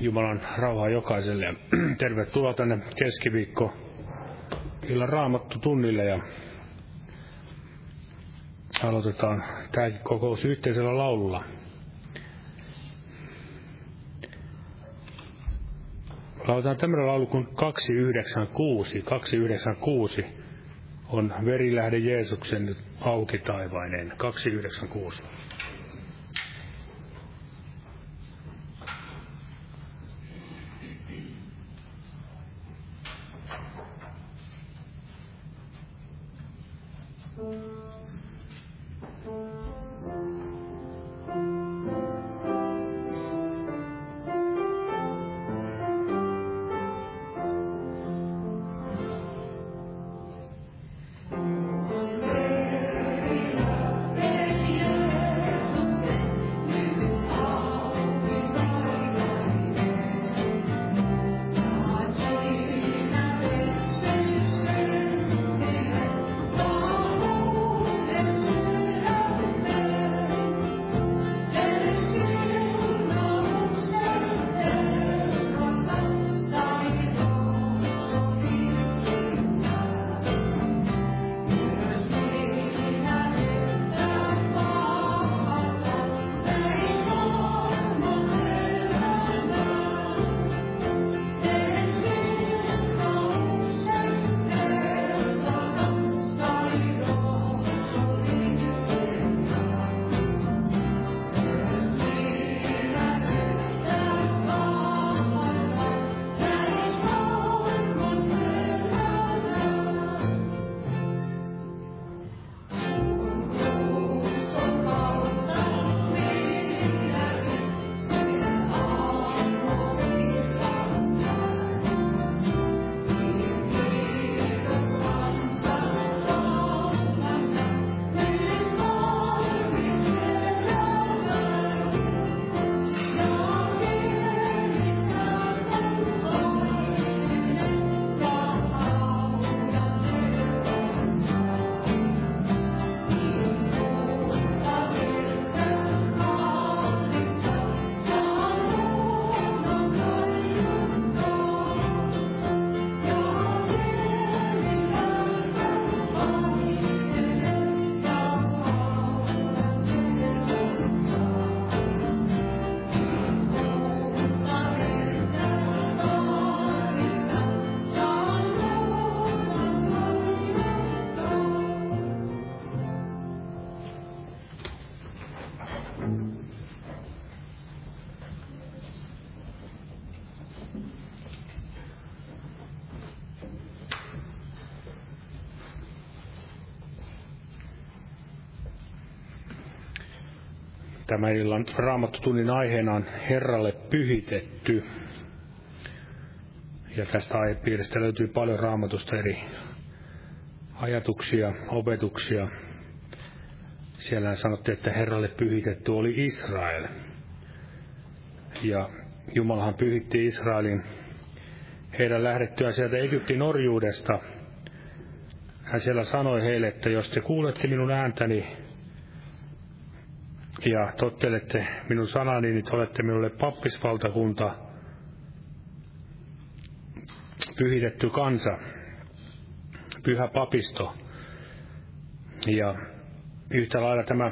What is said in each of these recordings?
Jumalan rauhaa jokaiselle. Tervetuloa tänne keskiviikko illan raamattu tunnille ja aloitetaan tämäkin kokous yhteisellä laululla. Lauletaan tämmöinen laulu kuin 296. 296 on verilähde Jeesuksen auki taivainen. 296. Tämän illan raamattotunnin aiheena on Herralle pyhitetty. Ja tästä aihepiiristä löytyy paljon raamatusta eri ajatuksia, opetuksia. Siellä sanottiin, että Herralle pyhitetty oli Israel. Ja Jumalahan pyhitti Israelin heidän lähdettyä sieltä Egyptin orjuudesta. Hän siellä sanoi heille, että jos te kuulette minun ääntäni, ja tottelette minun sanani, niin te olette minulle pappisvaltakunta, pyhitetty kansa, pyhä papisto. Ja yhtä lailla tämä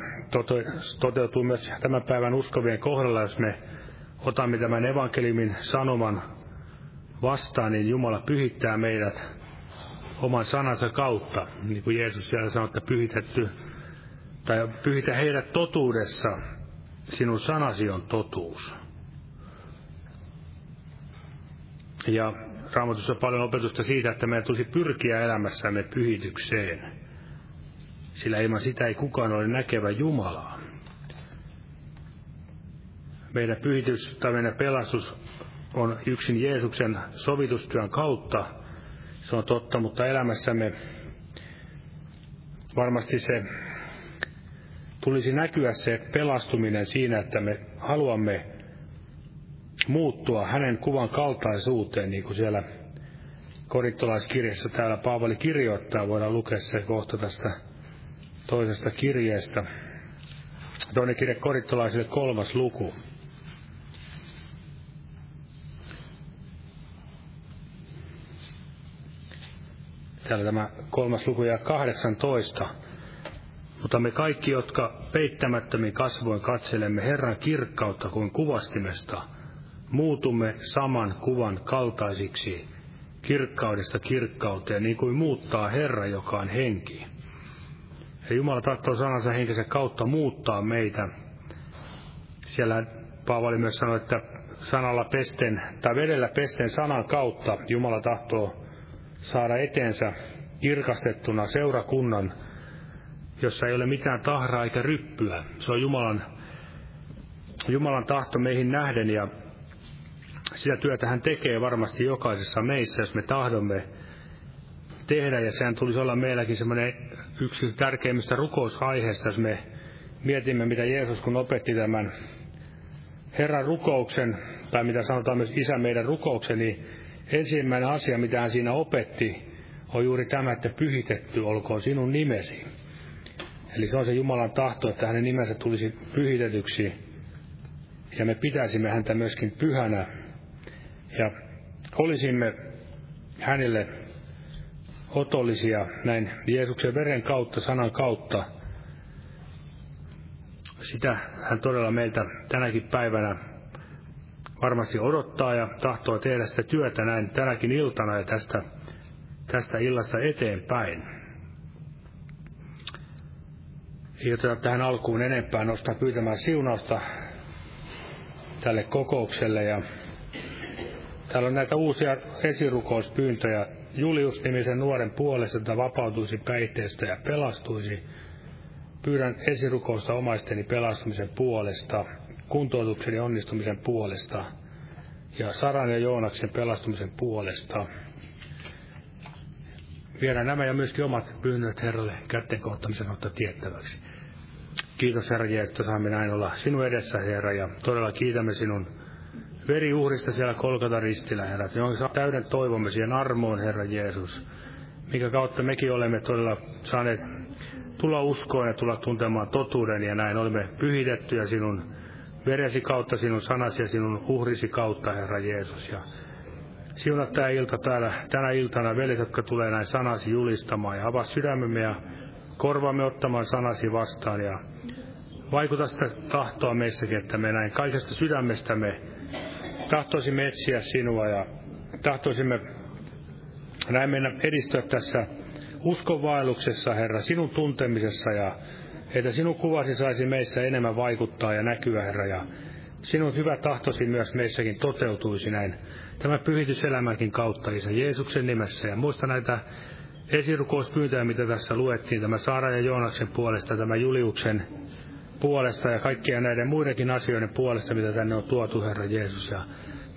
toteutuu myös tämän päivän uskovien kohdalla, jos me otamme tämän evankeliumin sanoman vastaan, niin Jumala pyhittää meidät oman sanansa kautta. Niin kuin Jeesus siellä sanoi, että pyhitetty tai pyhitä heidät totuudessa, sinun sanasi on totuus. Ja Raamatussa on paljon opetusta siitä, että meidän tulisi pyrkiä elämässämme pyhitykseen, sillä ilman sitä ei kukaan ole näkevä Jumalaa. Meidän pyhitys tai meidän pelastus on yksin Jeesuksen sovitustyön kautta. Se on totta, mutta elämässämme varmasti se tulisi näkyä se pelastuminen siinä, että me haluamme muuttua hänen kuvan kaltaisuuteen, niin kuin siellä korittolaiskirjassa täällä Paavali kirjoittaa. Voidaan lukea se kohta tästä toisesta kirjeestä. Toinen kirje korittolaisille kolmas luku. Täällä tämä kolmas luku ja 18. Mutta me kaikki, jotka peittämättömin kasvoin katselemme Herran kirkkautta kuin kuvastimesta, muutumme saman kuvan kaltaisiksi kirkkaudesta kirkkauteen, niin kuin muuttaa Herra, joka on henki. Ja Jumala tahtoo sanansa henkisen kautta muuttaa meitä. Siellä Paavali myös sanoi, että sanalla pesten, tai vedellä pesten sanan kautta Jumala tahtoo saada eteensä kirkastettuna seurakunnan, jossa ei ole mitään tahraa eikä ryppyä. Se on Jumalan, Jumalan tahto meihin nähden ja sitä työtä hän tekee varmasti jokaisessa meissä, jos me tahdomme tehdä. Ja sehän tulisi olla meilläkin semmoinen yksi tärkeimmistä rukousaiheista, jos me mietimme, mitä Jeesus kun opetti tämän Herran rukouksen, tai mitä sanotaan myös Isä meidän rukouksen, niin ensimmäinen asia, mitä hän siinä opetti, on juuri tämä, että pyhitetty olkoon sinun nimesi. Eli se on se Jumalan tahto, että hänen nimensä tulisi pyhitetyksi, ja me pitäisimme häntä myöskin pyhänä, ja olisimme hänelle otollisia näin Jeesuksen veren kautta, sanan kautta. Sitä hän todella meiltä tänäkin päivänä varmasti odottaa ja tahtoo tehdä sitä työtä näin tänäkin iltana ja tästä, tästä illasta eteenpäin. Ei oteta tähän alkuun enempää nostaa pyytämään siunausta tälle kokoukselle ja täällä on näitä uusia esirukouspyyntöjä Julius-nimisen nuoren puolesta, että vapautuisi päihteestä ja pelastuisi. Pyydän esirukousta omaisteni pelastumisen puolesta, kuntoutuksen ja onnistumisen puolesta ja Saran ja Joonaksen pelastumisen puolesta. Viedään nämä ja myöskin omat pyynnöt Herralle kätten kohtamisen ottaa tiettäväksi. Kiitos Herra että saamme näin olla sinun edessä, Herra, ja todella kiitämme sinun veriuhrista siellä Kolkata ristillä, Herra. Johon saa täyden toivomme siihen armoon, Herra Jeesus. Mikä kautta mekin olemme todella saaneet tulla uskoon ja tulla tuntemaan totuuden ja näin olemme pyhitettyjä sinun veresi kautta, sinun sanasi ja sinun uhrisi kautta, Herra Jeesus. Ja siunat tämä ilta täällä, tänä iltana, veljet, jotka tulee näin sanasi julistamaan ja avaa sydämemme ja korvaamme ottamaan sanasi vastaan. Ja vaikuta sitä tahtoa meissäkin, että me näin kaikesta sydämestämme tahtoisimme etsiä sinua ja tahtoisimme näin mennä edistyä tässä uskonvaelluksessa, Herra, sinun tuntemisessa ja että sinun kuvasi saisi meissä enemmän vaikuttaa ja näkyä, Herra, ja sinun hyvä tahtosi myös meissäkin toteutuisi näin tämän pyhityselämänkin kautta, Isä Jeesuksen nimessä. Ja muista näitä esirukouspyyntöjä, mitä tässä luettiin, tämä Saara ja Joonaksen puolesta, tämä Juliuksen puolesta ja kaikkien näiden muidenkin asioiden puolesta, mitä tänne on tuotu, Herra Jeesus. Ja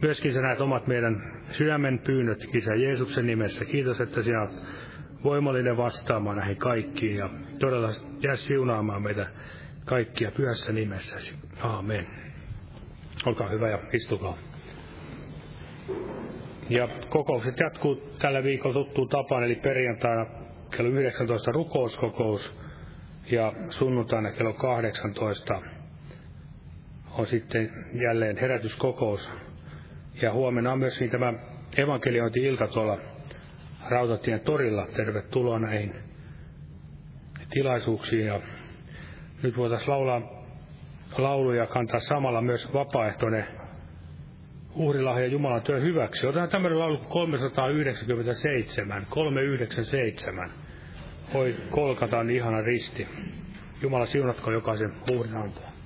myöskin sä näet omat meidän sydämen pyynnöt, Isä Jeesuksen nimessä. Kiitos, että sinä olet voimallinen vastaamaan näihin kaikkiin ja todella jää siunaamaan meitä kaikkia pyhässä nimessäsi. Aamen. Olkaa hyvä ja istukaa. Ja kokoukset jatkuu tällä viikolla tuttuun tapaan, eli perjantaina kello 19 rukouskokous ja sunnuntaina kello 18 on sitten jälleen herätyskokous. Ja huomenna on myöskin tämä evankeliointi-ilta tuolla Rautatien torilla. Tervetuloa näihin tilaisuuksiin. Ja nyt voitaisiin laulaa lauluja kantaa samalla myös vapaaehtoinen uhrilahja Jumalan työn hyväksi. Otetaan tämmöinen laulu 397, 397. Oi kolkataan ihana risti. Jumala siunatko jokaisen uhrin antaa.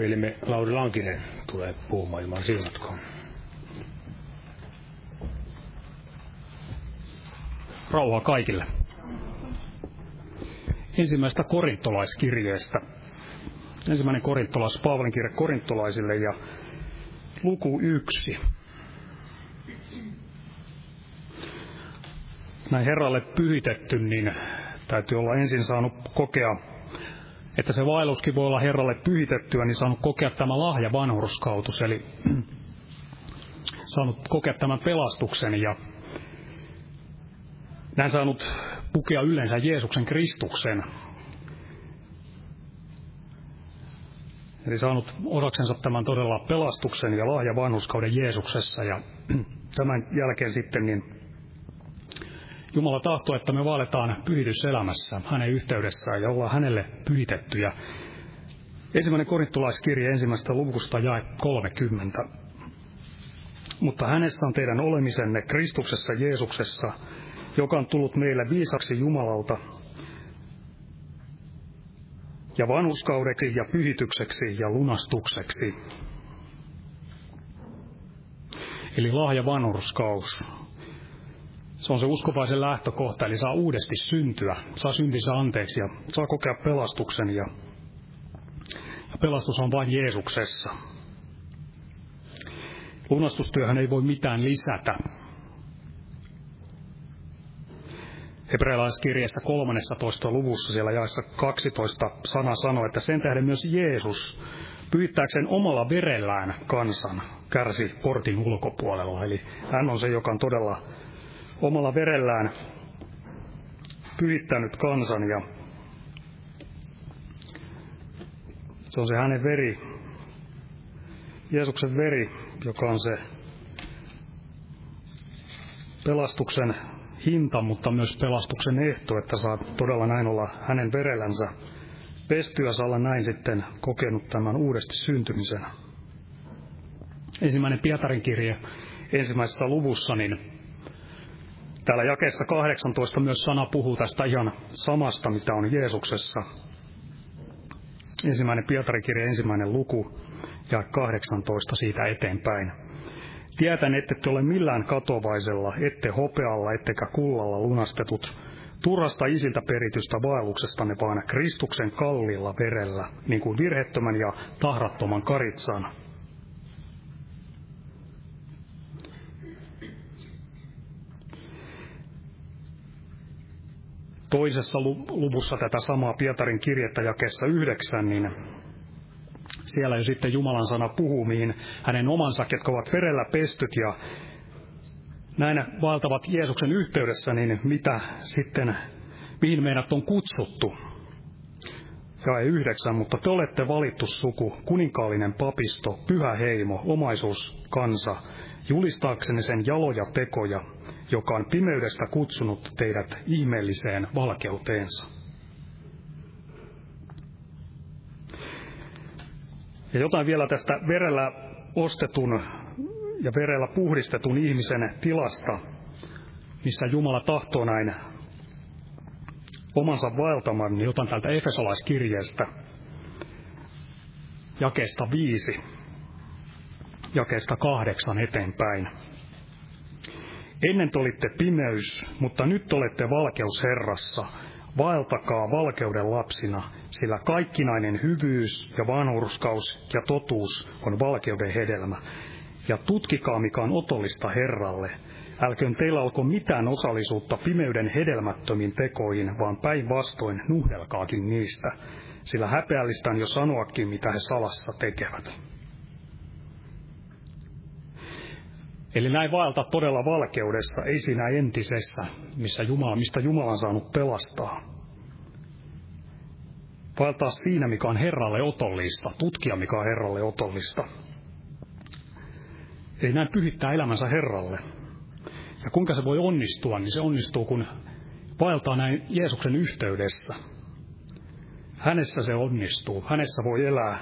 Velimme Lauri Lankinen tulee puhumaan ilman silmatkoon. Rauha kaikille. Ensimmäistä korintolaiskirjeestä. Ensimmäinen korintolais, Paavalin kirje korintolaisille ja luku yksi. Näin Herralle pyhitetty, niin täytyy olla ensin saanut kokea, että se vaelluskin voi olla Herralle pyhitettyä, niin saanut kokea tämä lahja vanhurskautus, eli saanut kokea tämän pelastuksen ja näin saanut pukea yleensä Jeesuksen Kristuksen. Eli saanut osaksensa tämän todella pelastuksen ja lahja vanhuskauden Jeesuksessa. Ja tämän jälkeen sitten niin Jumala tahtoo, että me vaaletaan pyhityselämässä hänen yhteydessään ja ollaan hänelle pyhitettyjä. Ensimmäinen korintolaiskirja ensimmäistä luvusta jae 30. Mutta hänessä on teidän olemisenne Kristuksessa Jeesuksessa, joka on tullut meille viisaksi Jumalalta ja vanhuskaudeksi ja pyhitykseksi ja lunastukseksi. Eli lahja vanhurskaus. Se on se uskovaisen lähtökohta, eli saa uudesti syntyä, saa syntinsä anteeksi ja saa kokea pelastuksen. Ja, ja pelastus on vain Jeesuksessa. Lunastustyöhön ei voi mitään lisätä. Hebrealaiskirjassa 13. luvussa siellä jaessa 12 sana sanoo, että sen tähden myös Jeesus pyytääkseen omalla verellään kansan kärsi portin ulkopuolella. Eli hän on se, joka on todella omalla verellään pyhittänyt kansan ja se on se hänen veri, Jeesuksen veri, joka on se pelastuksen hinta, mutta myös pelastuksen ehto, että saa todella näin olla hänen verellänsä pestyä, saa olla näin sitten kokenut tämän uudesti syntymisen. Ensimmäinen Pietarin kirje ensimmäisessä luvussa, niin täällä jakeessa 18 myös sana puhuu tästä ihan samasta, mitä on Jeesuksessa. Ensimmäinen Pietarin ensimmäinen luku ja 18 siitä eteenpäin. Tietän, ette te ole millään katovaisella, ette hopealla, ettekä kullalla lunastetut, turhasta isiltä peritystä vaelluksestanne, vaan Kristuksen kallilla verellä, niin kuin virhettömän ja tahrattoman karitsan. Toisessa luvussa tätä samaa Pietarin kirjettä jakessa yhdeksän, niin siellä jo sitten Jumalan sana puhuu, mihin hänen omansa, jotka ovat verellä pestyt ja näin valtavat Jeesuksen yhteydessä, niin mitä sitten, mihin meidät on kutsuttu. Ja yhdeksän, mutta te olette valittu suku, kuninkaallinen papisto, pyhä heimo, omaisuus, kansa, julistaakseni sen jaloja tekoja, joka on pimeydestä kutsunut teidät ihmeelliseen valkeuteensa. Ja jotain vielä tästä verellä ostetun ja verellä puhdistetun ihmisen tilasta, missä Jumala tahtoo näin omansa vaeltaman, niin otan täältä Efesolaiskirjeestä jakeesta viisi, jakeesta kahdeksan eteenpäin. Ennen te olitte pimeys, mutta nyt olette valkeus Herrassa. Vaeltakaa valkeuden lapsina, sillä kaikkinainen hyvyys ja vanhurskaus ja totuus on valkeuden hedelmä. Ja tutkikaa, mikä on otollista Herralle. Älköön teillä olko mitään osallisuutta pimeyden hedelmättömiin tekoihin, vaan päinvastoin nuhdelkaakin niistä, sillä häpeällistä on jo sanoakin, mitä he salassa tekevät. Eli näin vaeltaa todella valkeudessa, ei siinä entisessä, missä Jumala, mistä Jumala on saanut pelastaa. Vaeltaa siinä, mikä on Herralle otollista, tutkia, mikä on Herralle otollista. Eli näin pyhittää elämänsä Herralle. Ja kuinka se voi onnistua, niin se onnistuu, kun vaeltaa näin Jeesuksen yhteydessä. Hänessä se onnistuu. Hänessä voi elää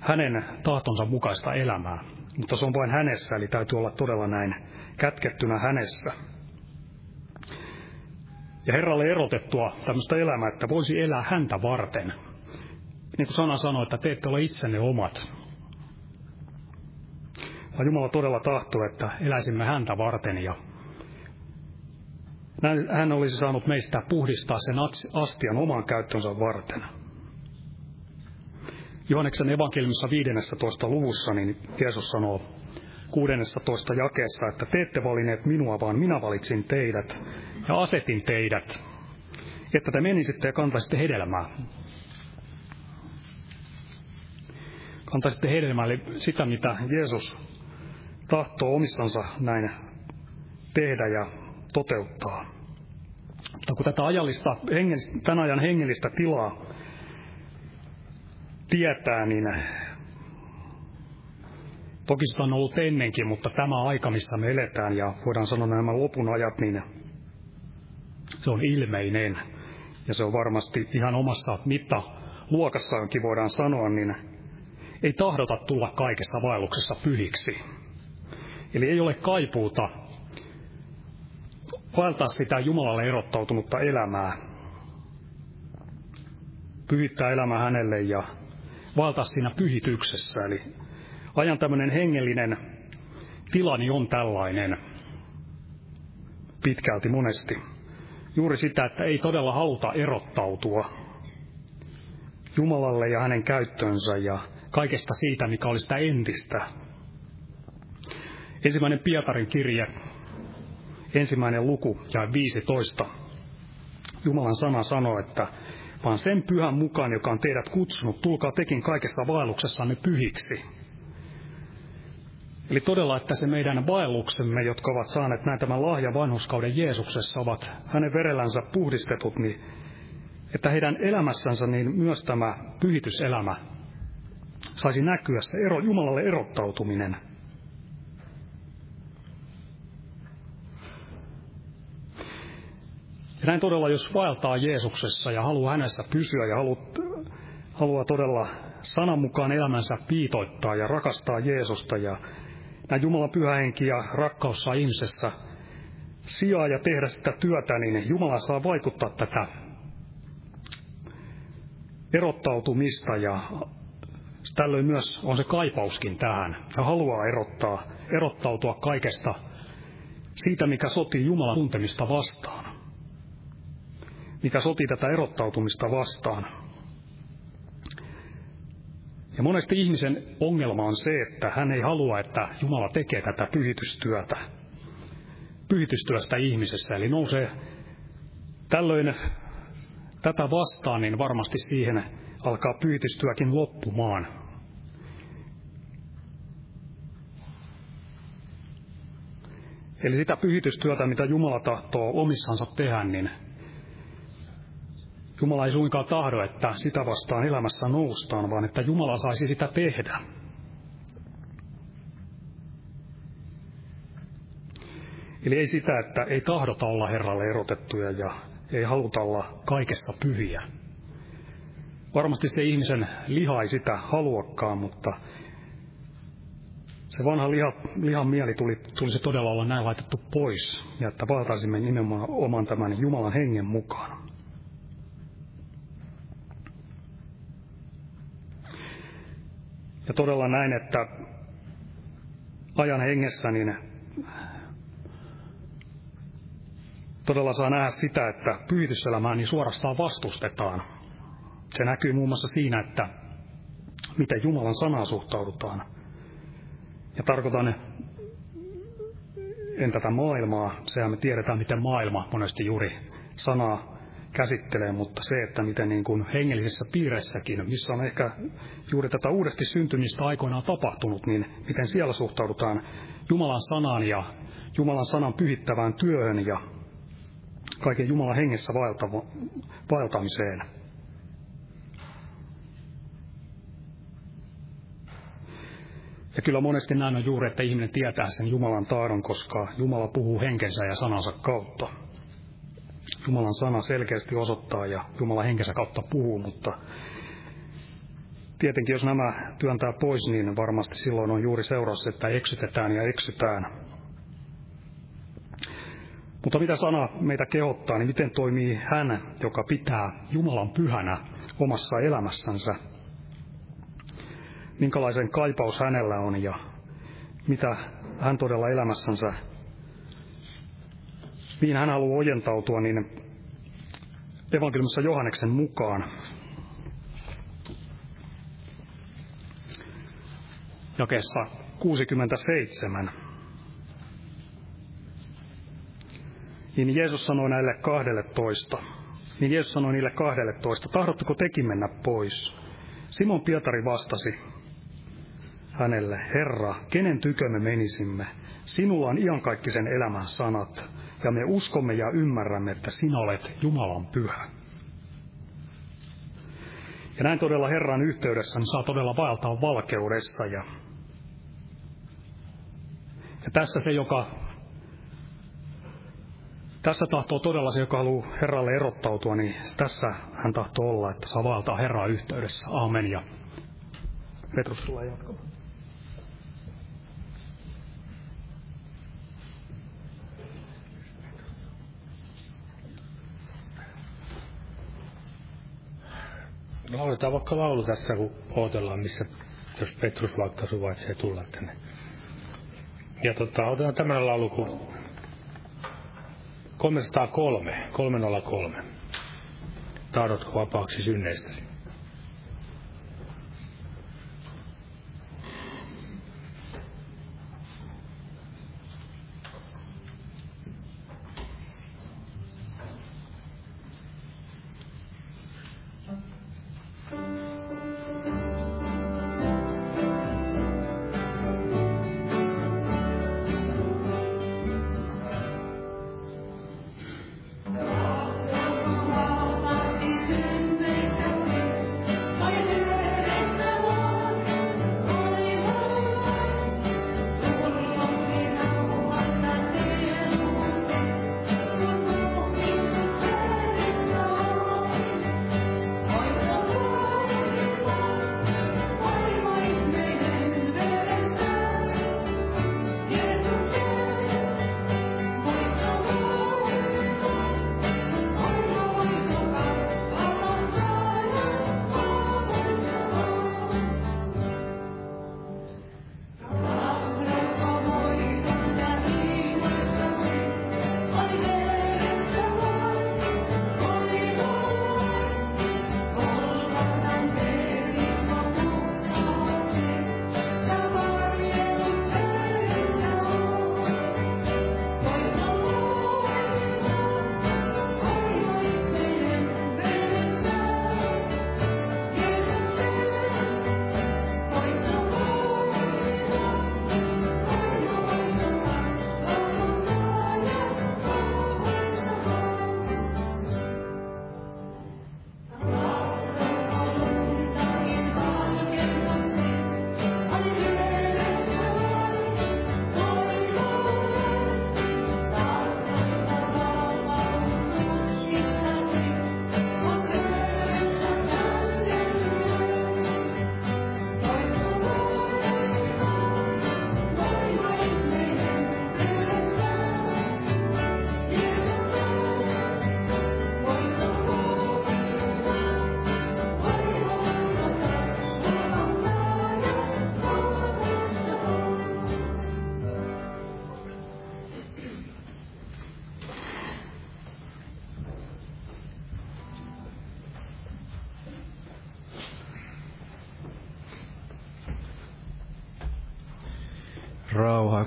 hänen tahtonsa mukaista elämää. Mutta se on vain hänessä, eli täytyy olla todella näin kätkettynä hänessä. Ja Herralle erotettua tämmöistä elämää, että voisi elää häntä varten. niin kuin sana sanoi, että te ette ole itsenne omat. Vaan Jumala todella tahtoo, että eläisimme häntä varten ja hän olisi saanut meistä puhdistaa sen astian oman käyttönsä varten. Johanneksen evankeliumissa 15. luvussa, niin Jeesus sanoo 16. jakeessa, että te ette valinneet minua, vaan minä valitsin teidät ja asetin teidät, että te menisitte ja kantaisitte hedelmää. Kantaisitte hedelmää, eli sitä, mitä Jeesus tahtoo omissansa näin tehdä ja toteuttaa. Mutta kun tätä ajallista, tämän ajan hengellistä tilaa tietää, niin toki sitä on ollut ennenkin, mutta tämä aika, missä me eletään ja voidaan sanoa nämä lopun ajat, niin se on ilmeinen. Ja se on varmasti ihan omassa mittaluokassaankin voidaan sanoa, niin ei tahdota tulla kaikessa vaelluksessa pyhiksi. Eli ei ole kaipuuta vaeltaa sitä Jumalalle erottautunutta elämää, pyhittää elämä hänelle ja vaeltaa siinä pyhityksessä. Eli ajan tämmöinen hengellinen tilani on tällainen pitkälti monesti. Juuri sitä, että ei todella haluta erottautua Jumalalle ja hänen käyttönsä ja kaikesta siitä, mikä oli sitä entistä. Ensimmäinen Pietarin kirje, ensimmäinen luku ja 15. Jumalan sana sanoo, että vaan sen pyhän mukaan, joka on teidät kutsunut, tulkaa tekin kaikessa vaelluksessanne pyhiksi. Eli todella, että se meidän vaelluksemme, jotka ovat saaneet näin tämän lahja vanhuskauden Jeesuksessa, ovat hänen verellänsä puhdistetut, niin että heidän elämässänsä niin myös tämä pyhityselämä saisi näkyä se ero, Jumalalle erottautuminen. Ja näin todella, jos vaeltaa Jeesuksessa ja haluaa hänessä pysyä ja haluaa, haluaa todella sanan mukaan elämänsä piitoittaa ja rakastaa Jeesusta ja näin Jumalan pyhähenki ja rakkaus saa ihmisessä sijaa ja tehdä sitä työtä, niin Jumala saa vaikuttaa tätä erottautumista ja tällöin myös on se kaipauskin tähän. ja haluaa erottaa, erottautua kaikesta siitä, mikä sotii Jumalan tuntemista vastaan. Mikä sotii tätä erottautumista vastaan. Ja monesti ihmisen ongelma on se, että hän ei halua, että Jumala tekee tätä pyhitystyötä. Pyhitystyöstä ihmisessä, eli nousee tällöin tätä vastaan, niin varmasti siihen alkaa pyhitystyökin loppumaan. Eli sitä pyhitystyötä, mitä Jumala tahtoo omissansa tehdä, niin Jumala ei suinkaan tahdo, että sitä vastaan elämässä noustaan, vaan että Jumala saisi sitä tehdä. Eli ei sitä, että ei tahdota olla Herralle erotettuja ja ei haluta olla kaikessa pyhiä. Varmasti se ihmisen liha ei sitä haluakaan, mutta se vanha liha, lihan mieli tuli, tuli se todella olla näin laitettu pois, ja että valtaisimme nimenomaan oman tämän Jumalan hengen mukaan. Ja todella näin, että ajan hengessä niin todella saa nähdä sitä, että pyhityselämää niin suorastaan vastustetaan. Se näkyy muun muassa siinä, että miten Jumalan sanaa suhtaudutaan. Ja tarkoitan en tätä maailmaa, sehän me tiedetään, miten maailma monesti juuri sanaa käsittelee, mutta se, että miten niin kuin hengellisessä piireissäkin, missä on ehkä juuri tätä uudesti syntymistä aikoinaan tapahtunut, niin miten siellä suhtaudutaan Jumalan sanaan ja Jumalan sanan pyhittävään työhön ja kaiken Jumalan hengessä vaeltamiseen. Ja kyllä monesti näin on juuri, että ihminen tietää sen Jumalan taidon, koska Jumala puhuu henkensä ja sanansa kautta. Jumalan sana selkeästi osoittaa ja Jumala henkensä kautta puhuu, mutta tietenkin jos nämä työntää pois, niin varmasti silloin on juuri seuraus, että eksytetään ja eksytään. Mutta mitä sana meitä kehottaa, niin miten toimii hän, joka pitää Jumalan pyhänä omassa elämässänsä? minkälaisen kaipaus hänellä on ja mitä hän todella elämässänsä, mihin hän haluaa ojentautua, niin evankeliumissa Johanneksen mukaan jakessa 67. Niin Jeesus sanoi näille kahdelle toista. Niin Jeesus sanoi niille kahdelle toista, tahdotteko tekin mennä pois? Simon Pietari vastasi hänelle, Herra, kenen tykö me menisimme? Sinulla on iankaikkisen elämän sanat, ja me uskomme ja ymmärrämme, että sinä olet Jumalan pyhä. Ja näin todella Herran yhteydessä niin saa todella vaeltaa valkeudessa. Ja, ja tässä se, joka tässä tahtoo todella se, joka haluaa Herralle erottautua, niin tässä hän tahtoo olla, että saa vaeltaa Herran yhteydessä. Amen. Ja Petrus tulee jatkamaan. Lauletaan vaikka laulu tässä, kun odotellaan, missä, jos Petrus vaikka suvaitsee tulla tänne. Ja tota, otetaan tämmöinen laulu kuin 303, 303. Tahdotko vapaaksi synneistäsi?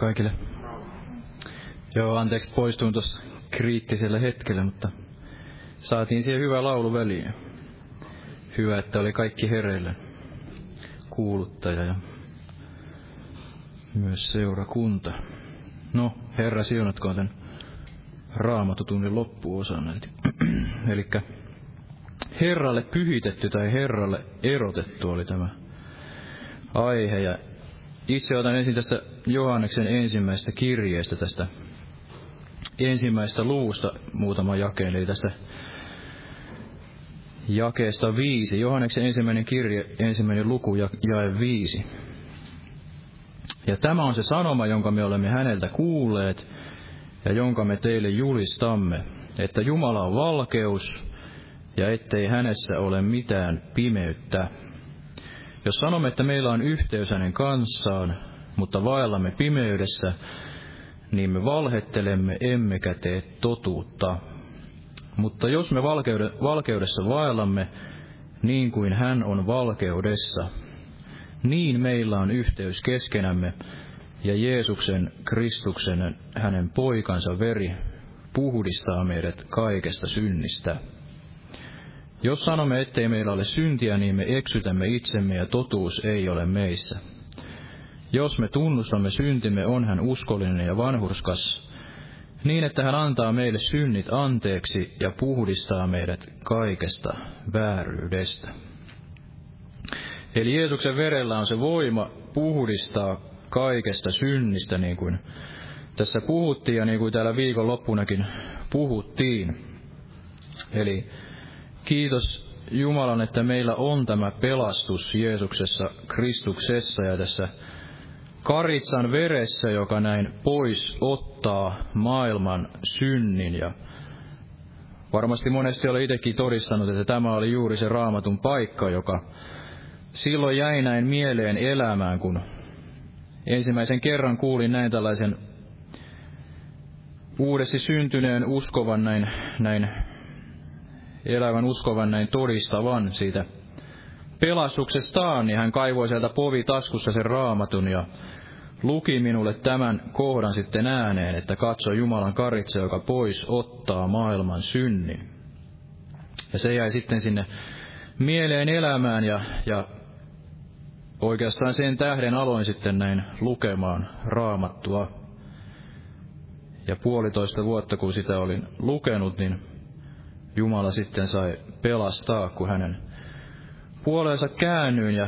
Kaikille. Joo, anteeksi poistuin tuossa kriittisellä hetkellä, mutta saatiin siihen hyvä laulu väliin. Hyvä, että oli kaikki hereillä. Kuuluttaja ja myös seurakunta. No, Herra siunatkoon tämän raamatutunnin loppuosan. Eli Herralle pyhitetty tai Herralle erotettu oli tämä aihe. Ja itse otan ensin tästä Johanneksen ensimmäisestä kirjeestä, tästä ensimmäistä luusta muutama jakeen, eli tästä jakeesta viisi. Johanneksen ensimmäinen kirje, ensimmäinen luku, ja, jae viisi. Ja tämä on se sanoma, jonka me olemme häneltä kuulleet, ja jonka me teille julistamme, että Jumala on valkeus, ja ettei hänessä ole mitään pimeyttä. Jos sanomme, että meillä on yhteys hänen kanssaan, mutta vaellamme pimeydessä, niin me valhettelemme emmekä tee totuutta. Mutta jos me valkeudessa vaellamme, niin kuin hän on valkeudessa, niin meillä on yhteys keskenämme, ja Jeesuksen Kristuksen hänen poikansa veri puhdistaa meidät kaikesta synnistä. Jos sanomme, ettei meillä ole syntiä, niin me eksytämme itsemme ja totuus ei ole meissä. Jos me tunnustamme syntimme, on hän uskollinen ja vanhurskas, niin että hän antaa meille synnit anteeksi ja puhdistaa meidät kaikesta vääryydestä. Eli Jeesuksen verellä on se voima puhdistaa kaikesta synnistä, niin kuin tässä puhuttiin ja niin kuin täällä viikon loppunakin puhuttiin. Eli kiitos Jumalan, että meillä on tämä pelastus Jeesuksessa, Kristuksessa ja tässä karitsan veressä, joka näin pois ottaa maailman synnin. Ja varmasti monesti olen itsekin todistanut, että tämä oli juuri se raamatun paikka, joka silloin jäi näin mieleen elämään, kun ensimmäisen kerran kuulin näin tällaisen uudesti syntyneen uskovan näin, näin elävän uskovan näin todistavan siitä pelastuksestaan, niin hän kaivoi sieltä povi taskussa sen raamatun ja luki minulle tämän kohdan sitten ääneen, että katso Jumalan karitse, joka pois ottaa maailman synnin. Ja se jäi sitten sinne mieleen elämään ja, ja oikeastaan sen tähden aloin sitten näin lukemaan raamattua. Ja puolitoista vuotta kun sitä olin lukenut, niin Jumala sitten sai pelastaa, kun hänen puoleensa käännyin ja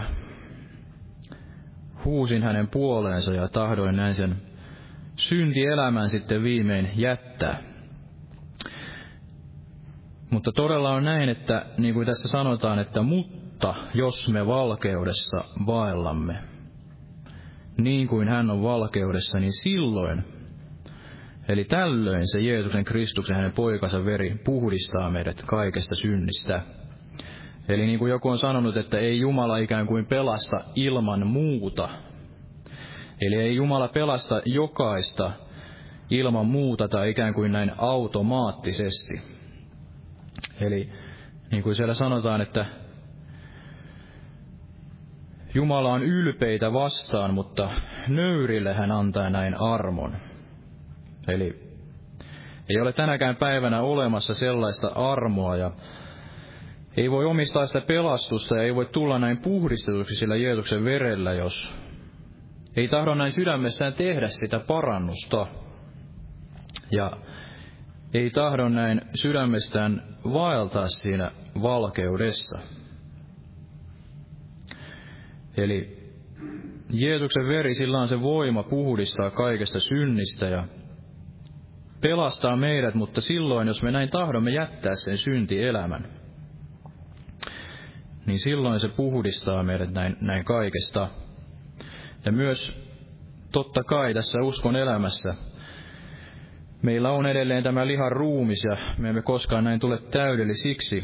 huusin hänen puoleensa ja tahdoin näin sen syntielämän sitten viimein jättää. Mutta todella on näin, että niin kuin tässä sanotaan, että mutta jos me valkeudessa vaellamme, niin kuin hän on valkeudessa, niin silloin, eli tällöin se Jeesuksen Kristuksen hänen poikansa veri puhdistaa meidät kaikesta synnistä. Eli niin kuin joku on sanonut, että ei Jumala ikään kuin pelasta ilman muuta. Eli ei Jumala pelasta jokaista ilman muuta tai ikään kuin näin automaattisesti. Eli niin kuin siellä sanotaan, että Jumala on ylpeitä vastaan, mutta nöyrille hän antaa näin armon. Eli ei ole tänäkään päivänä olemassa sellaista armoa ja ei voi omistaa sitä pelastusta ja ei voi tulla näin puhdistetuksi sillä Jeesuksen verellä, jos ei tahdo näin sydämessään tehdä sitä parannusta. Ja ei tahdo näin sydämestään vaeltaa siinä valkeudessa. Eli Jeesuksen veri, sillä on se voima puhdistaa kaikesta synnistä ja pelastaa meidät, mutta silloin, jos me näin tahdomme jättää sen syntielämän, niin silloin se puhdistaa meidät näin, näin kaikesta. Ja myös totta kai tässä uskon elämässä meillä on edelleen tämä lihan ruumis ja me emme koskaan näin tule täydellisiksi.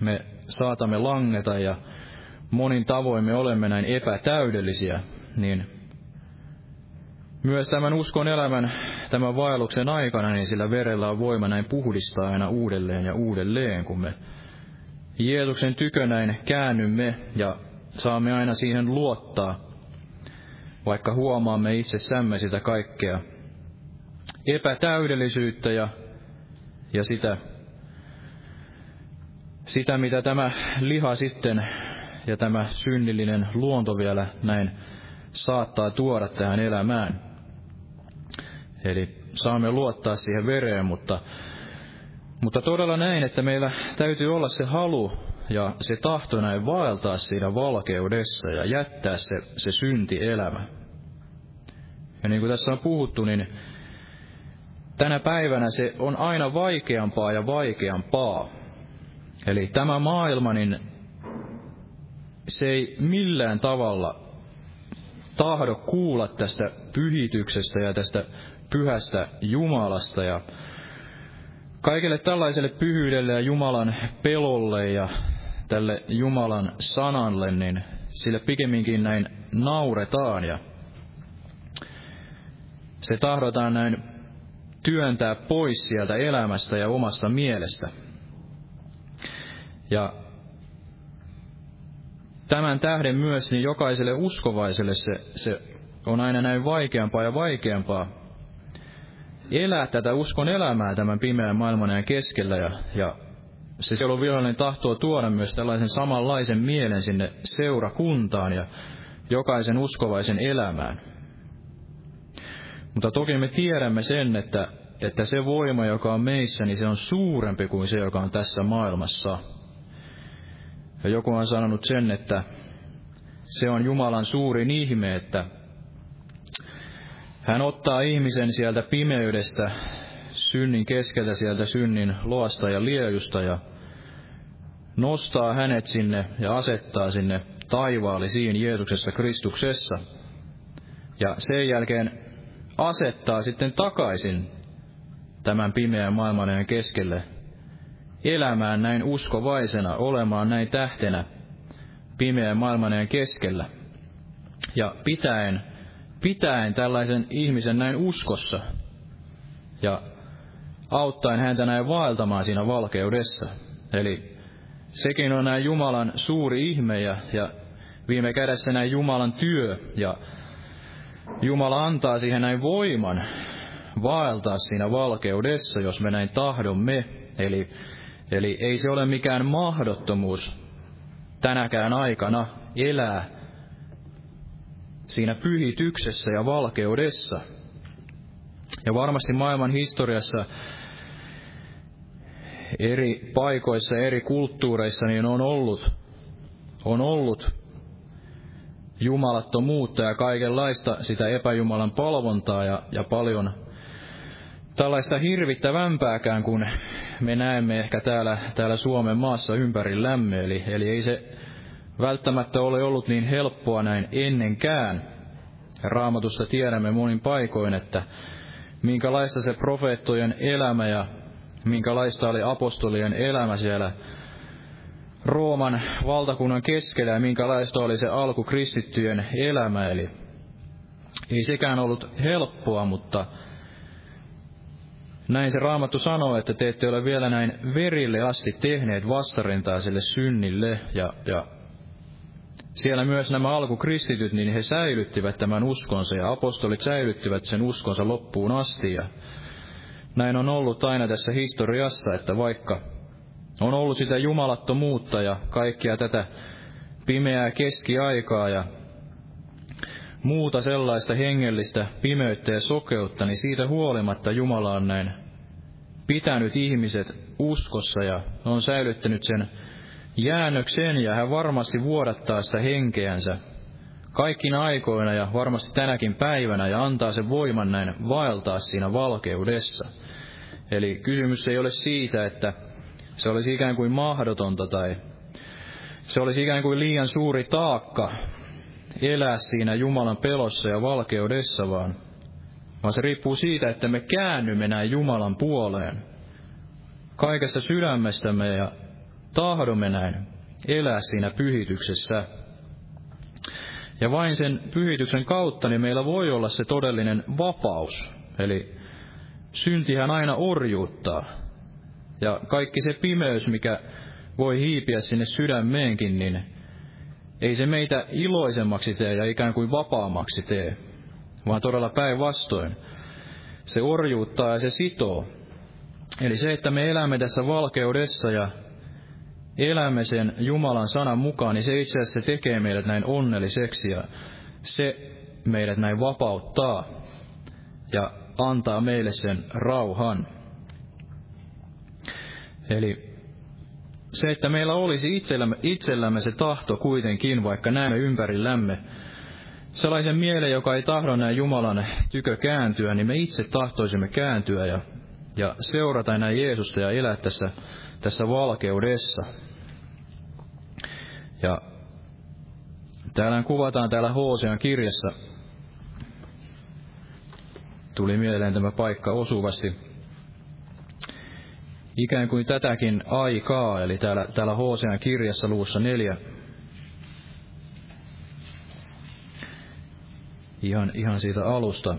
Me saatamme langeta ja monin tavoin me olemme näin epätäydellisiä, niin myös tämän uskon elämän, tämän vaelluksen aikana, niin sillä verellä on voima näin puhdistaa aina uudelleen ja uudelleen, kun me Jeesuksen tykönäin käännymme ja saamme aina siihen luottaa, vaikka huomaamme itsessämme sitä kaikkea epätäydellisyyttä ja, ja sitä, sitä, mitä tämä liha sitten ja tämä synnillinen luonto vielä näin saattaa tuoda tähän elämään. Eli saamme luottaa siihen vereen, mutta mutta todella näin, että meillä täytyy olla se halu ja se tahto näin vaeltaa siinä valkeudessa ja jättää se, se syntielämä. Ja niin kuin tässä on puhuttu, niin tänä päivänä se on aina vaikeampaa ja vaikeampaa. Eli tämä maailma, niin se ei millään tavalla tahdo kuulla tästä pyhityksestä ja tästä pyhästä Jumalasta ja Kaikelle tällaiselle pyhyydelle ja Jumalan pelolle ja tälle Jumalan sanalle, niin sille pikemminkin näin nauretaan ja se tahdotaan näin työntää pois sieltä elämästä ja omasta mielestä. Ja tämän tähden myös niin jokaiselle uskovaiselle se, se on aina näin vaikeampaa ja vaikeampaa elää tätä uskon elämää tämän pimeän maailman ja keskellä. Ja, ja se siellä vihollinen tahtoo tuoda myös tällaisen samanlaisen mielen sinne seurakuntaan ja jokaisen uskovaisen elämään. Mutta toki me tiedämme sen, että, että se voima, joka on meissä, niin se on suurempi kuin se, joka on tässä maailmassa. Ja joku on sanonut sen, että se on Jumalan suurin ihme, että hän ottaa ihmisen sieltä pimeydestä, synnin keskeltä sieltä synnin loasta ja liejusta ja nostaa hänet sinne ja asettaa sinne taivaallisiin Jeesuksessa Kristuksessa. Ja sen jälkeen asettaa sitten takaisin tämän pimeän maailman keskelle elämään näin uskovaisena, olemaan näin tähtenä pimeän maailman keskellä. Ja pitäen, pitäen tällaisen ihmisen näin uskossa ja auttaen häntä näin vaeltamaan siinä valkeudessa. Eli sekin on näin Jumalan suuri ihme ja, ja viime kädessä näin Jumalan työ ja Jumala antaa siihen näin voiman vaeltaa siinä valkeudessa, jos me näin tahdomme. Eli, eli ei se ole mikään mahdottomuus tänäkään aikana elää siinä pyhityksessä ja valkeudessa. Ja varmasti maailman historiassa eri paikoissa, eri kulttuureissa niin on ollut, on ollut jumalattomuutta ja kaikenlaista sitä epäjumalan palvontaa ja, ja paljon tällaista hirvittävämpääkään, kun me näemme ehkä täällä, täällä Suomen maassa ympärillämme. Eli, eli ei se välttämättä ole ollut niin helppoa näin ennenkään. Raamatusta tiedämme monin paikoin, että minkälaista se profeettojen elämä ja minkälaista oli apostolien elämä siellä Rooman valtakunnan keskellä ja minkälaista oli se alku kristittyjen elämä. Eli ei sekään ollut helppoa, mutta näin se Raamattu sanoo, että te ette ole vielä näin verille asti tehneet vastarintaa sille synnille. Ja, ja siellä myös nämä alkukristityt, niin he säilyttivät tämän uskonsa ja apostolit säilyttivät sen uskonsa loppuun asti. Ja näin on ollut aina tässä historiassa, että vaikka on ollut sitä jumalattomuutta ja kaikkia tätä pimeää keskiaikaa ja muuta sellaista hengellistä pimeyttä ja sokeutta, niin siitä huolimatta Jumala on näin pitänyt ihmiset uskossa ja on säilyttänyt sen jäännöksen ja hän varmasti vuodattaa sitä henkeänsä kaikkina aikoina ja varmasti tänäkin päivänä ja antaa sen voiman näin vaeltaa siinä valkeudessa. Eli kysymys ei ole siitä, että se olisi ikään kuin mahdotonta tai se olisi ikään kuin liian suuri taakka elää siinä Jumalan pelossa ja valkeudessa, vaan, vaan se riippuu siitä, että me käännymme näin Jumalan puoleen kaikessa sydämestämme ja tahdomme näin elää siinä pyhityksessä. Ja vain sen pyhityksen kautta niin meillä voi olla se todellinen vapaus. Eli syntihän aina orjuuttaa. Ja kaikki se pimeys, mikä voi hiipiä sinne sydämeenkin, niin ei se meitä iloisemmaksi tee ja ikään kuin vapaammaksi tee, vaan todella päinvastoin. Se orjuuttaa ja se sitoo. Eli se, että me elämme tässä valkeudessa ja elämme sen Jumalan sanan mukaan, niin se itse asiassa tekee meidät näin onnelliseksi ja se meidät näin vapauttaa ja antaa meille sen rauhan. Eli se, että meillä olisi itsellämme, itsellämme se tahto kuitenkin, vaikka näemme ympärillämme, sellaisen mielen, joka ei tahdo näin Jumalan tykö kääntyä, niin me itse tahtoisimme kääntyä ja, ja seurata näin Jeesusta ja elää tässä, tässä valkeudessa. Ja täällä kuvataan täällä Hosean kirjassa, tuli mieleen tämä paikka osuvasti, ikään kuin tätäkin aikaa, eli täällä, täällä Hosean kirjassa luussa neljä, ihan, ihan siitä alusta,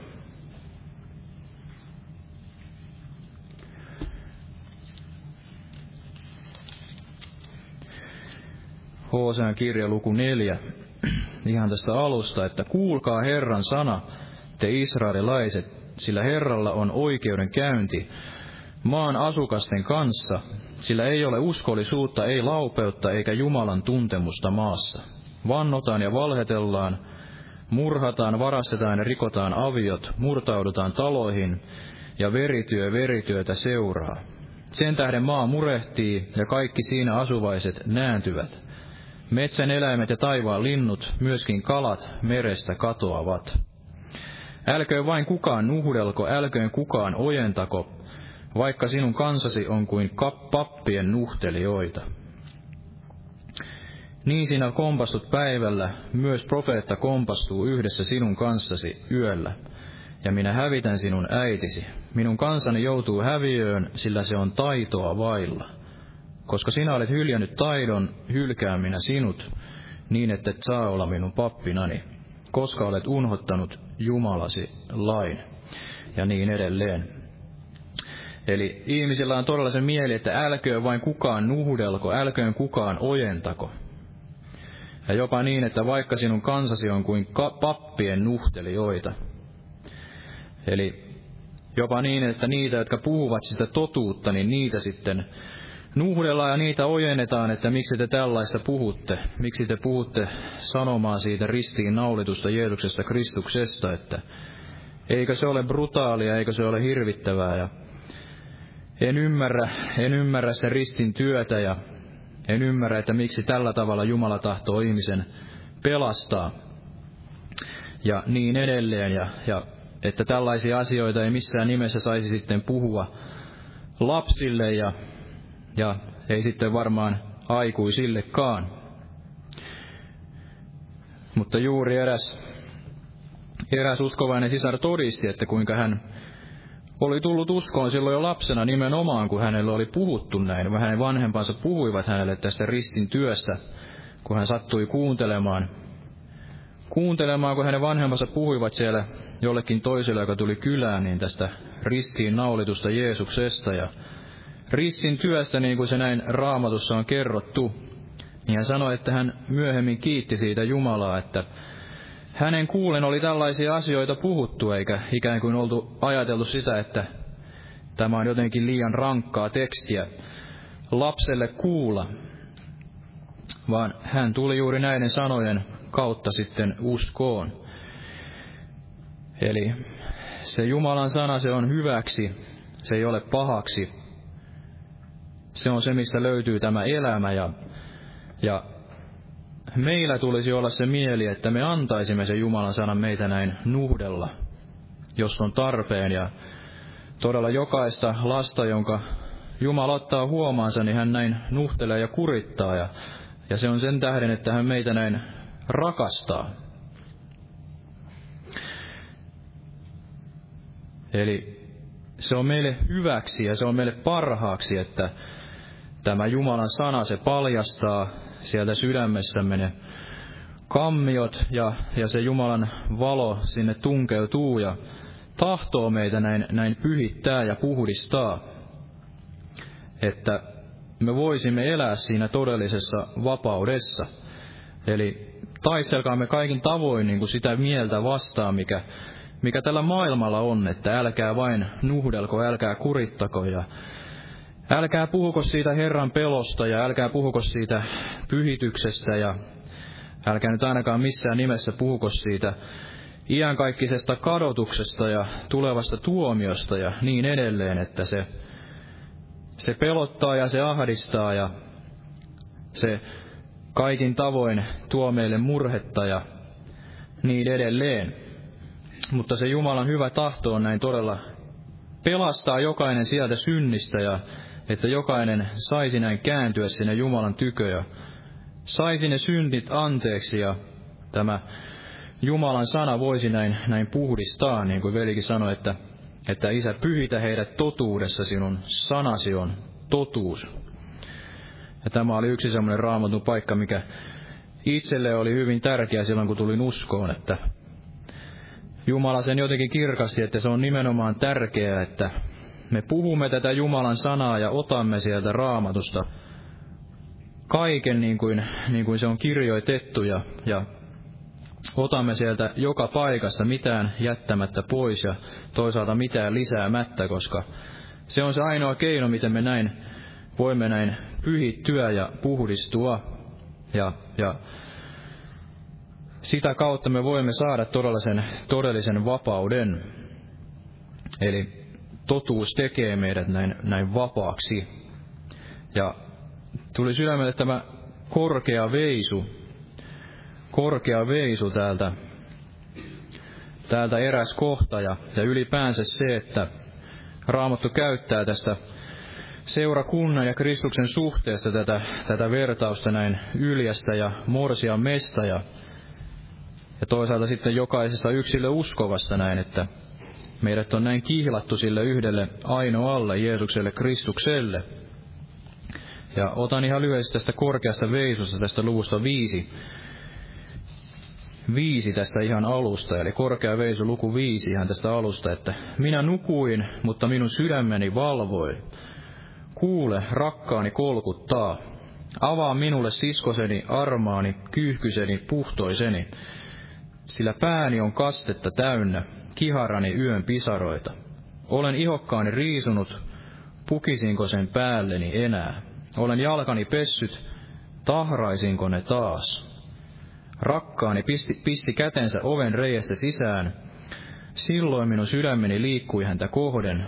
Hosean kirja luku neljä, ihan tästä alusta, että kuulkaa Herran sana, te israelilaiset, sillä Herralla on oikeuden käynti maan asukasten kanssa, sillä ei ole uskollisuutta, ei laupeutta eikä Jumalan tuntemusta maassa. Vannotaan ja valhetellaan, murhataan, varastetaan ja rikotaan aviot, murtaudutaan taloihin ja verityö verityötä seuraa. Sen tähden maa murehtii ja kaikki siinä asuvaiset nääntyvät. Metsän eläimet ja taivaan linnut, myöskin kalat merestä katoavat. Älköön vain kukaan nuhdelko, älköön kukaan ojentako, vaikka sinun kansasi on kuin pappien nuhtelijoita. Niin sinä kompastut päivällä, myös profeetta kompastuu yhdessä sinun kanssasi yöllä, ja minä hävitän sinun äitisi. Minun kansani joutuu häviöön, sillä se on taitoa vailla. Koska sinä olet hyljännyt taidon, hylkää minä sinut, niin että et saa olla minun pappinani, koska olet unhottanut Jumalasi lain, ja niin edelleen. Eli ihmisillä on todella se mieli, että älköön vain kukaan nuhdelko, älköön kukaan ojentako. Ja jopa niin, että vaikka sinun kansasi on kuin pappien nuhtelijoita. Eli jopa niin, että niitä, jotka puhuvat sitä totuutta, niin niitä sitten nuhdellaan ja niitä ojennetaan, että miksi te tällaista puhutte. Miksi te puhutte sanomaan siitä ristiin naulitusta Jeesuksesta Kristuksesta, että eikö se ole brutaalia, eikö se ole hirvittävää ja en ymmärrä, en ymmärrä sen ristin työtä ja en ymmärrä, että miksi tällä tavalla Jumala tahtoo ihmisen pelastaa. Ja niin edelleen. Ja, ja että tällaisia asioita ei missään nimessä saisi sitten puhua lapsille ja, ja ei sitten varmaan aikuisillekaan. Mutta juuri eräs, eräs uskovainen sisar todisti, että kuinka hän oli tullut uskoon silloin jo lapsena nimenomaan, kun hänelle oli puhuttu näin. Hänen vanhempansa puhuivat hänelle tästä ristin työstä, kun hän sattui kuuntelemaan. Kuuntelemaan, kun hänen vanhempansa puhuivat siellä jollekin toiselle, joka tuli kylään, niin tästä ristiin naulitusta Jeesuksesta ja ristin työstä, niin kuin se näin raamatussa on kerrottu. Niin hän sanoi, että hän myöhemmin kiitti siitä Jumalaa, että hänen kuulen oli tällaisia asioita puhuttu, eikä ikään kuin oltu ajateltu sitä, että tämä on jotenkin liian rankkaa tekstiä lapselle kuulla, vaan hän tuli juuri näiden sanojen kautta sitten uskoon. Eli se Jumalan sana, se on hyväksi, se ei ole pahaksi. Se on se, mistä löytyy tämä elämä ja, ja meillä tulisi olla se mieli, että me antaisimme se Jumalan sanan meitä näin nuhdella, jos on tarpeen. Ja todella jokaista lasta, jonka Jumala ottaa huomaansa, niin hän näin nuhtelee ja kurittaa. Ja, ja se on sen tähden, että hän meitä näin rakastaa. Eli se on meille hyväksi ja se on meille parhaaksi, että tämä Jumalan sana, se paljastaa sieltä sydämestämme ne kammiot ja, ja se Jumalan valo sinne tunkeutuu ja tahtoo meitä näin, näin pyhittää ja puhdistaa, että me voisimme elää siinä todellisessa vapaudessa. Eli taistelkaamme kaikin tavoin niin kuin sitä mieltä vastaan, mikä, mikä tällä maailmalla on, että älkää vain nuhdelko, älkää kurittako ja Älkää puhuko siitä Herran pelosta ja älkää puhuko siitä pyhityksestä ja älkää nyt ainakaan missään nimessä puhuko siitä iankaikkisesta kadotuksesta ja tulevasta tuomiosta ja niin edelleen, että se, se pelottaa ja se ahdistaa ja se kaikin tavoin tuo meille murhetta ja niin edelleen. Mutta se Jumalan hyvä tahto on näin todella pelastaa jokainen sieltä synnistä ja että jokainen saisi näin kääntyä sinne Jumalan tykö ja saisi ne syntit anteeksi ja tämä Jumalan sana voisi näin, näin puhdistaa, niin kuin velikin sanoi, että, että Isä, pyhitä heidät totuudessa, sinun sanasi on totuus. Ja tämä oli yksi semmoinen raamatun paikka, mikä itselle oli hyvin tärkeä silloin, kun tulin uskoon, että, Jumala sen jotenkin kirkasti, että se on nimenomaan tärkeää, että me puhumme tätä Jumalan sanaa ja otamme sieltä raamatusta kaiken niin kuin, niin kuin se on kirjoitettu ja, ja otamme sieltä joka paikasta mitään jättämättä pois ja toisaalta mitään lisäämättä, koska se on se ainoa keino, miten me näin voimme näin pyhittyä ja puhdistua. Ja, ja sitä kautta me voimme saada todellisen, todellisen vapauden. Eli totuus tekee meidät näin, näin vapaaksi. Ja tuli sydämelle tämä korkea veisu, korkea veisu täältä, täältä eräs kohta ja, ja ylipäänsä se, että Raamattu käyttää tästä seurakunnan ja Kristuksen suhteesta tätä, tätä vertausta näin yljästä ja morsia mesta ja, ja toisaalta sitten jokaisesta yksilö uskovasta näin, että meidät on näin kihlattu sille yhdelle ainoalle Jeesukselle Kristukselle. Ja otan ihan lyhyesti tästä korkeasta veisusta, tästä luvusta viisi, viisi tästä ihan alusta, eli korkea veisu luku viisi ihan tästä alusta, että minä nukuin, mutta minun sydämeni valvoi. Kuule, rakkaani kolkuttaa. Avaa minulle siskoseni, armaani, kyyhkyseni, puhtoiseni. Sillä pääni on kastetta täynnä, kiharani yön pisaroita. Olen ihokkaani riisunut, pukisinko sen päälleni enää. Olen jalkani pessyt, tahraisinko ne taas. Rakkaani pisti, pisti kätensä oven reiästä sisään. Silloin minun sydämeni liikkui häntä kohden.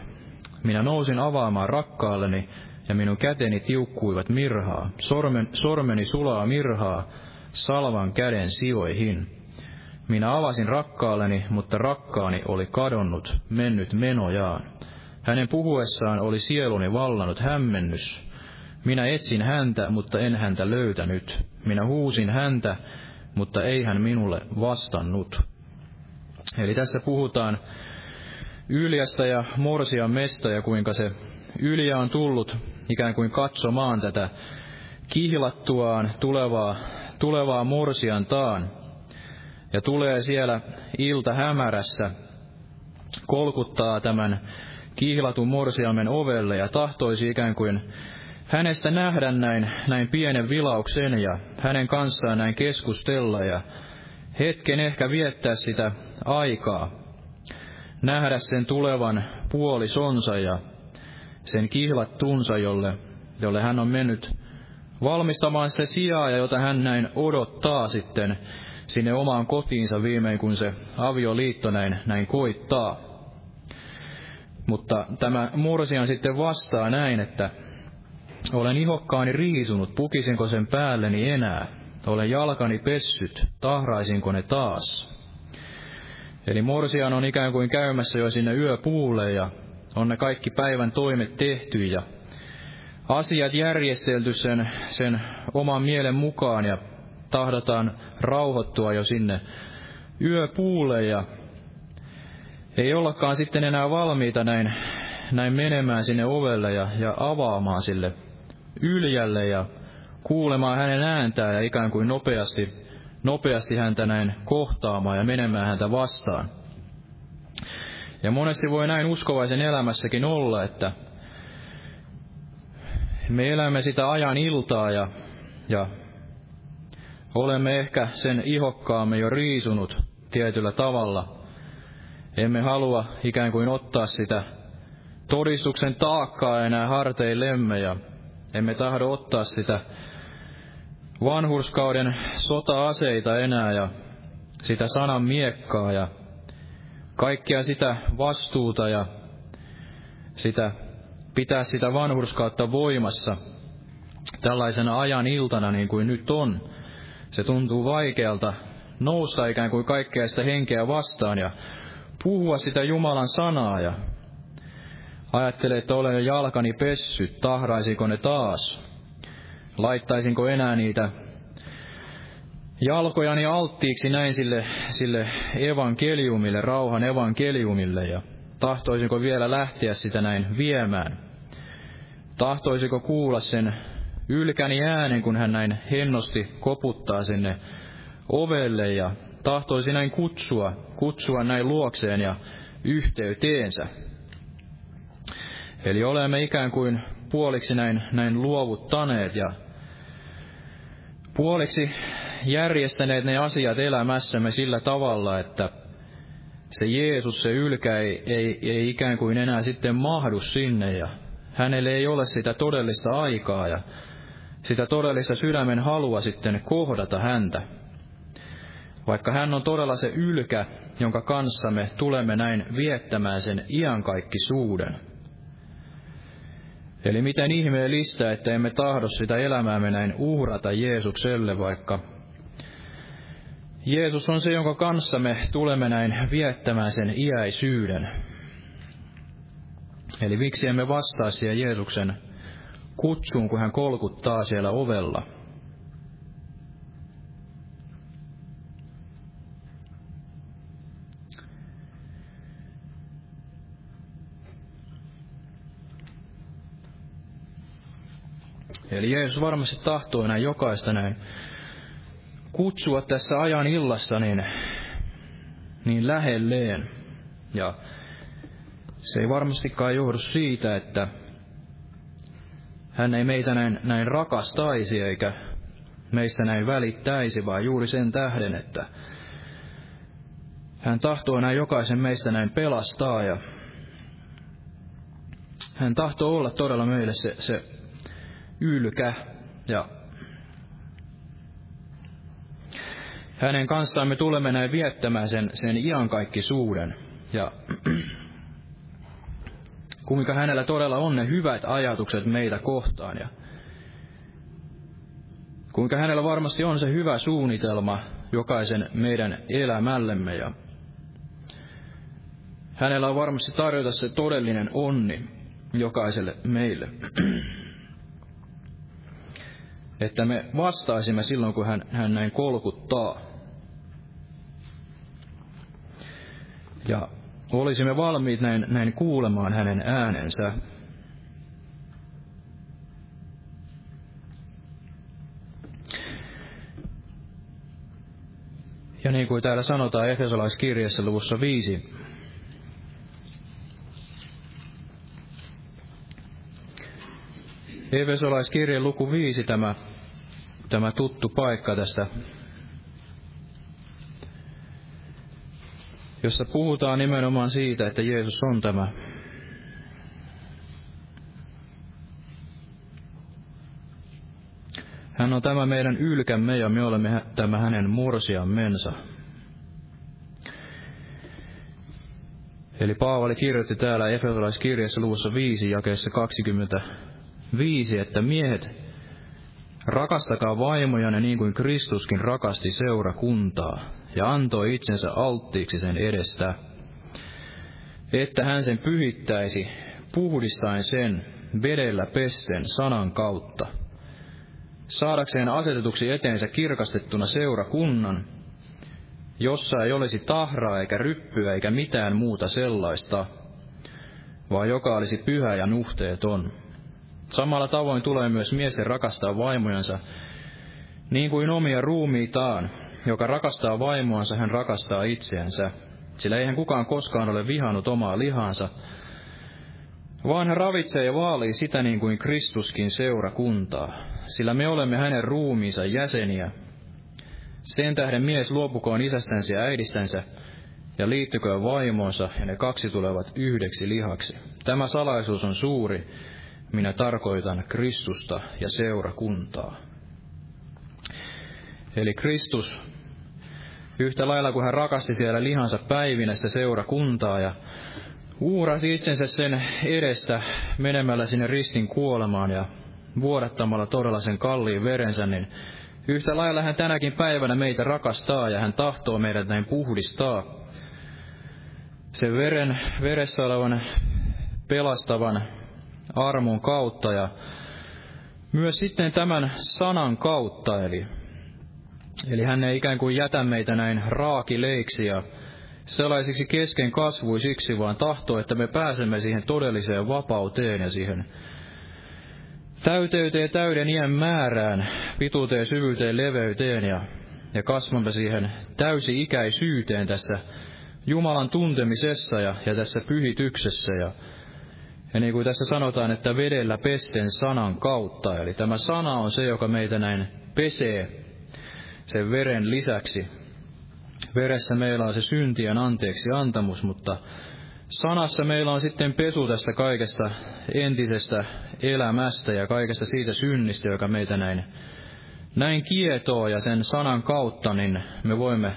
Minä nousin avaamaan rakkaalleni, ja minun käteni tiukkuivat mirhaa. Sormen, sormeni sulaa mirhaa, salvan käden sijoihin. Minä avasin rakkaalleni, mutta rakkaani oli kadonnut, mennyt menojaan. Hänen puhuessaan oli sieluni vallannut hämmennys. Minä etsin häntä, mutta en häntä löytänyt. Minä huusin häntä, mutta ei hän minulle vastannut. Eli tässä puhutaan Yljästä ja Morsian mesta ja kuinka se Yljä on tullut ikään kuin katsomaan tätä kihlattuaan tulevaa, tulevaa Morsiantaan. Ja tulee siellä ilta hämärässä, kolkuttaa tämän kihlatun morsiamen ovelle ja tahtoisi ikään kuin hänestä nähdä näin, näin pienen vilauksen ja hänen kanssaan näin keskustella ja hetken ehkä viettää sitä aikaa, nähdä sen tulevan puolisonsa ja sen kihlattunsa, jolle, jolle hän on mennyt valmistamaan sitä sijaa, ja jota hän näin odottaa sitten sinne omaan kotiinsa viimein, kun se avioliitto näin, näin koittaa. Mutta tämä Mursian sitten vastaa näin, että olen ihokkaani riisunut, pukisinko sen päälleni enää? Olen jalkani pessyt, tahraisinko ne taas? Eli Morsian on ikään kuin käymässä jo sinne yöpuulle ja on ne kaikki päivän toimet tehty ja asiat järjestelty sen, sen oman mielen mukaan ja tahdotaan rauhoittua jo sinne yöpuulle ja ei ollakaan sitten enää valmiita näin, näin menemään sinne ovelle ja, ja avaamaan sille yljälle ja kuulemaan hänen ääntään ja ikään kuin nopeasti, nopeasti häntä näin kohtaamaan ja menemään häntä vastaan. Ja monesti voi näin uskovaisen elämässäkin olla, että me elämme sitä ajan iltaa ja, ja olemme ehkä sen ihokkaamme jo riisunut tietyllä tavalla. Emme halua ikään kuin ottaa sitä todistuksen taakkaa enää harteillemme ja emme tahdo ottaa sitä vanhurskauden sota-aseita enää ja sitä sanan miekkaa ja kaikkea sitä vastuuta ja sitä, pitää sitä vanhurskautta voimassa tällaisena ajan iltana niin kuin nyt on. Se tuntuu vaikealta nousta ikään kuin kaikkea sitä henkeä vastaan ja puhua sitä Jumalan sanaa ja Ajattelee, että olen jo jalkani pessyt, tahraisiko ne taas? Laittaisinko enää niitä jalkojani alttiiksi näin sille, sille evankeliumille, rauhan evankeliumille, ja tahtoisinko vielä lähteä sitä näin viemään? Tahtoisiko kuulla sen ylkäni äänen, kun hän näin hennosti koputtaa sinne ovelle, ja tahtoisi näin kutsua, kutsua näin luokseen ja yhteyteensä. Eli olemme ikään kuin puoliksi näin, näin luovuttaneet ja puoliksi järjestäneet ne asiat elämässämme sillä tavalla, että se Jeesus, se ylkä ei, ei, ei ikään kuin enää sitten mahdu sinne ja hänelle ei ole sitä todellista aikaa ja sitä todellista sydämen halua sitten kohdata häntä. Vaikka hän on todella se ylkä, jonka kanssa me tulemme näin viettämään sen iankaikkisuuden. Eli miten ihmeellistä, että emme tahdo sitä elämäämme näin uhrata Jeesukselle, vaikka Jeesus on se, jonka kanssa me tulemme näin viettämään sen iäisyyden. Eli miksi emme vastaa siihen Jeesuksen kutsuun, kun hän kolkuttaa siellä ovella. Eli Jeesus varmasti tahtoo näin jokaista näin kutsua tässä ajan illassa niin, niin lähelleen. Ja se ei varmastikaan johdu siitä, että hän ei meitä näin, näin rakastaisi eikä meistä näin välittäisi, vaan juuri sen tähden, että hän tahtoo näin jokaisen meistä näin pelastaa ja hän tahtoo olla todella meille se, se ylkä ja hänen kanssaan me tulemme näin viettämään sen, sen iankaikkisuuden. Ja kuinka hänellä todella on ne hyvät ajatukset meitä kohtaan ja kuinka hänellä varmasti on se hyvä suunnitelma jokaisen meidän elämällemme ja hänellä on varmasti tarjota se todellinen onni jokaiselle meille. Että me vastaisimme silloin, kun hän, hän näin kolkuttaa. Ja olisimme valmiit näin, näin kuulemaan hänen äänensä. Ja niin kuin täällä sanotaan Efesolaiskirjassa luvussa 5, Efesolaiskirjan luku 5 tämä, tämä tuttu paikka tästä jossa puhutaan nimenomaan siitä, että Jeesus on tämä Hän on tämä meidän ylkämme ja me olemme tämä hänen mensa. Eli Paavali kirjoitti täällä Efesolaiskirjassa luvussa 5 jakeessa 25, että miehet, rakastakaa vaimojanne niin kuin Kristuskin rakasti seurakuntaa ja antoi itsensä alttiiksi sen edestä, että hän sen pyhittäisi, puhdistaen sen vedellä pesten sanan kautta, saadakseen asetetuksi eteensä kirkastettuna seurakunnan, jossa ei olisi tahraa eikä ryppyä eikä mitään muuta sellaista, vaan joka olisi pyhä ja nuhteeton. Samalla tavoin tulee myös miesten rakastaa vaimojansa, niin kuin omia ruumiitaan, joka rakastaa vaimoansa, hän rakastaa itseänsä, sillä eihän kukaan koskaan ole vihannut omaa lihansa, vaan hän ravitsee ja vaalii sitä niin kuin Kristuskin seurakuntaa, sillä me olemme hänen ruumiinsa jäseniä. Sen tähden mies luopukoon isästänsä ja äidistänsä, ja liittyköön vaimonsa, ja ne kaksi tulevat yhdeksi lihaksi. Tämä salaisuus on suuri, minä tarkoitan Kristusta ja seurakuntaa. Eli Kristus Yhtä lailla kuin hän rakasti siellä lihansa päivinä sitä seurakuntaa ja uurasi itsensä sen edestä menemällä sinne ristin kuolemaan ja vuodattamalla todella sen kalliin verensä, niin yhtä lailla hän tänäkin päivänä meitä rakastaa ja hän tahtoo meidät näin puhdistaa. Sen veren, veressä olevan pelastavan armon kautta ja myös sitten tämän sanan kautta, eli Eli hän ei ikään kuin jätä meitä näin raakileiksi ja sellaisiksi kesken kasvuisiksi, vaan tahtoo, että me pääsemme siihen todelliseen vapauteen ja siihen täyteyteen, täyden iän määrään, pituuteen, syvyyteen, leveyteen ja ja kasvamme siihen täysi-ikäisyyteen tässä Jumalan tuntemisessa ja, ja tässä pyhityksessä. Ja, ja niin kuin tässä sanotaan, että vedellä pesten sanan kautta. Eli tämä sana on se, joka meitä näin pesee sen veren lisäksi. Veressä meillä on se syntien anteeksi antamus, mutta sanassa meillä on sitten pesu tästä kaikesta entisestä elämästä ja kaikesta siitä synnistä, joka meitä näin, näin kietoo ja sen sanan kautta, niin me voimme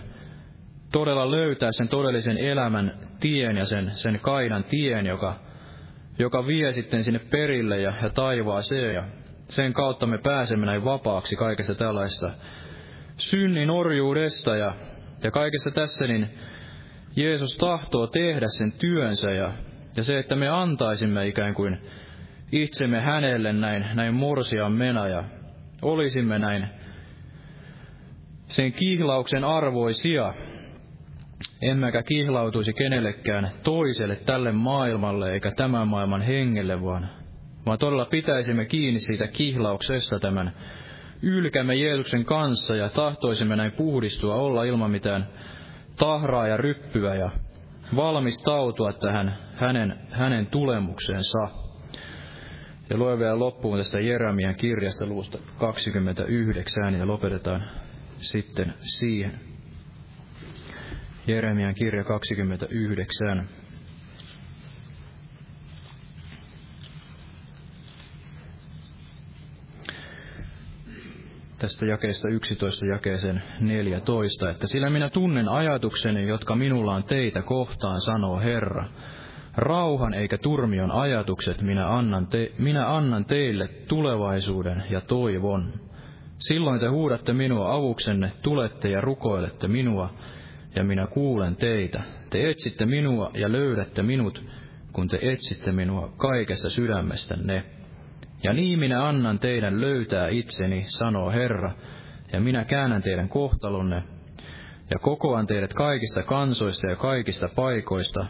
todella löytää sen todellisen elämän tien ja sen, sen kaidan tien, joka, joka vie sitten sinne perille ja, ja taivaaseen. Ja sen kautta me pääsemme näin vapaaksi kaikesta tällaista synnin orjuudesta ja, ja kaikessa tässä, niin Jeesus tahtoo tehdä sen työnsä ja, ja se, että me antaisimme ikään kuin itsemme hänelle näin, näin morsian mena ja olisimme näin sen kihlauksen arvoisia, emmekä kihlautuisi kenellekään toiselle tälle maailmalle eikä tämän maailman hengelle, vaan, vaan todella pitäisimme kiinni siitä kihlauksesta tämän ylkämme Jeesuksen kanssa ja tahtoisimme näin puhdistua, olla ilman mitään tahraa ja ryppyä ja valmistautua tähän hänen, hänen tulemukseensa. Ja luen vielä loppuun tästä Jeremian kirjasta luusta 29 ja lopetetaan sitten siihen. Jeremian kirja 29. tästä jakeesta 11 jakeeseen 14, että sillä minä tunnen ajatukseni, jotka minulla on teitä kohtaan, sanoo Herra. Rauhan eikä turmion ajatukset minä annan, te, minä annan teille tulevaisuuden ja toivon. Silloin te huudatte minua avuksenne, tulette ja rukoilette minua, ja minä kuulen teitä. Te etsitte minua ja löydätte minut, kun te etsitte minua kaikessa sydämestänne. Ja niin minä annan teidän löytää itseni, sanoo Herra, ja minä käännän teidän kohtalonne, ja kokoan teidät kaikista kansoista ja kaikista paikoista,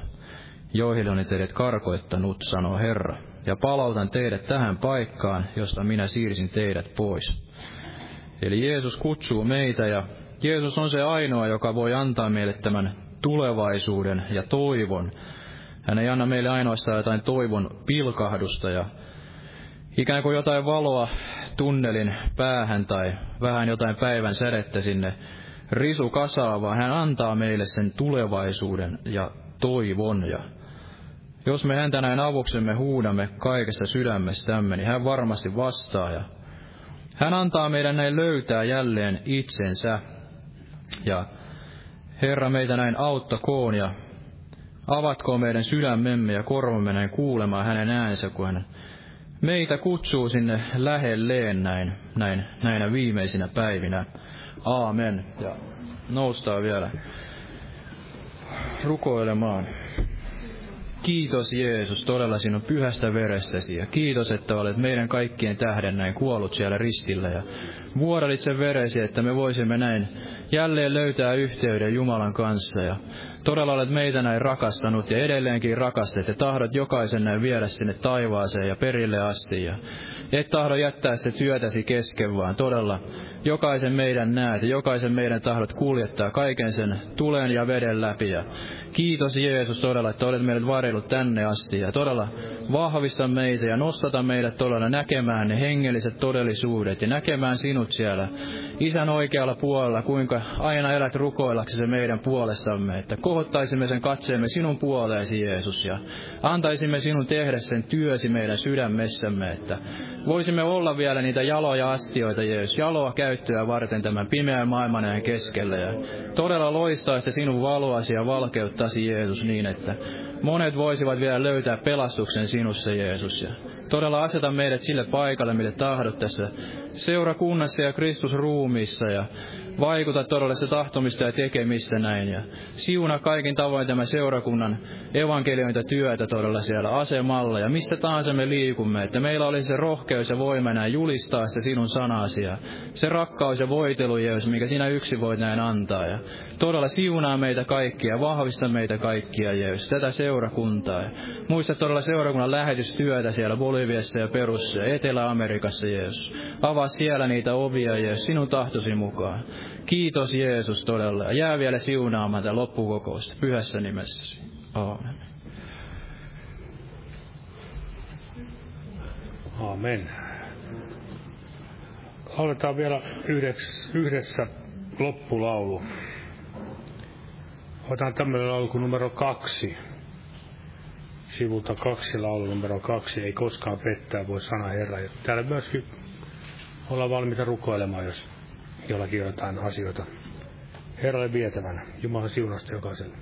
joihin olen teidät karkoittanut, sanoo Herra, ja palautan teidät tähän paikkaan, josta minä siirsin teidät pois. Eli Jeesus kutsuu meitä, ja Jeesus on se ainoa, joka voi antaa meille tämän tulevaisuuden ja toivon. Hän ei anna meille ainoastaan jotain toivon pilkahdusta ja ikään kuin jotain valoa tunnelin päähän tai vähän jotain päivän sädettä sinne risu kasaa, vaan hän antaa meille sen tulevaisuuden ja toivon. Ja jos me häntä näin avuksemme huudamme kaikesta sydämestämme, niin hän varmasti vastaa ja hän antaa meidän näin löytää jälleen itsensä. Ja Herra meitä näin auttakoon ja avatkoon meidän sydämemme ja korvamme näin kuulemaan hänen äänsä, kun hän meitä kutsuu sinne lähelleen näin, näin, näinä viimeisinä päivinä. Aamen. Ja noustaan vielä rukoilemaan. Kiitos Jeesus todella sinun pyhästä verestäsi ja kiitos, että olet meidän kaikkien tähden näin kuollut siellä ristillä ja vuodalit veresi, että me voisimme näin jälleen löytää yhteyden Jumalan kanssa. Ja todella olet meitä näin rakastanut ja edelleenkin rakastat ja tahdot jokaisen näin viedä sinne taivaaseen ja perille asti. Ja et tahdo jättää sitä työtäsi kesken, vaan todella jokaisen meidän näet ja jokaisen meidän tahdot kuljettaa kaiken sen tulen ja veden läpi. Ja kiitos Jeesus todella, että olet meidät varjellut tänne asti ja todella vahvista meitä ja nostata meidät todella näkemään ne hengelliset todellisuudet ja näkemään sinut siellä Isän oikealla puolella, kuinka aina elät rukoillaksesi meidän puolestamme, että kohottaisimme sen katseemme sinun puoleesi Jeesus ja antaisimme sinun tehdä sen työsi meidän sydämessämme, että voisimme olla vielä niitä jaloja astioita Jeesus, jaloa käyttöä varten tämän pimeän maailman keskellä ja todella loistaisi sinun valoasi ja valkeuttasi Jeesus niin, että monet voisivat vielä löytää pelastuksen sinussa Jeesus. Ja todella aseta meidät sille paikalle, mille tahdot tässä seurakunnassa ja Kristus ruumiissa ja vaikuta todella se tahtomista ja tekemistä näin. Ja siuna kaikin tavoin tämä seurakunnan evankeliointa työtä todella siellä asemalla ja missä tahansa me liikumme, että meillä olisi se rohkeus ja voima näin julistaa se sinun sanasi ja se rakkaus ja voitelu, Jeesus, mikä sinä yksi voit näin antaa. Ja todella siunaa meitä kaikkia, vahvista meitä kaikkia, Jeesus, tätä seurakuntaa. Ja muista todella seurakunnan lähetystyötä siellä Boliviassa ja Perussa ja Etelä-Amerikassa, Jeesus. Avaa siellä niitä ovia, Jeesus, sinun tahtosi mukaan. Kiitos Jeesus todella. Ja jää vielä siunaamaan tätä loppukokousta pyhässä nimessäsi. Aamen. Amen. Aloitetaan vielä yhdessä, loppulaulu. Otan tämmöinen laulu kuin numero kaksi. Sivulta kaksi laulu numero kaksi. Ei koskaan pettää, voi sana Herra. Ja täällä myöskin olla valmiita rukoilemaan, jos jollakin jotain asioita Herralle vietävänä. Jumalan siunasta jokaiselle.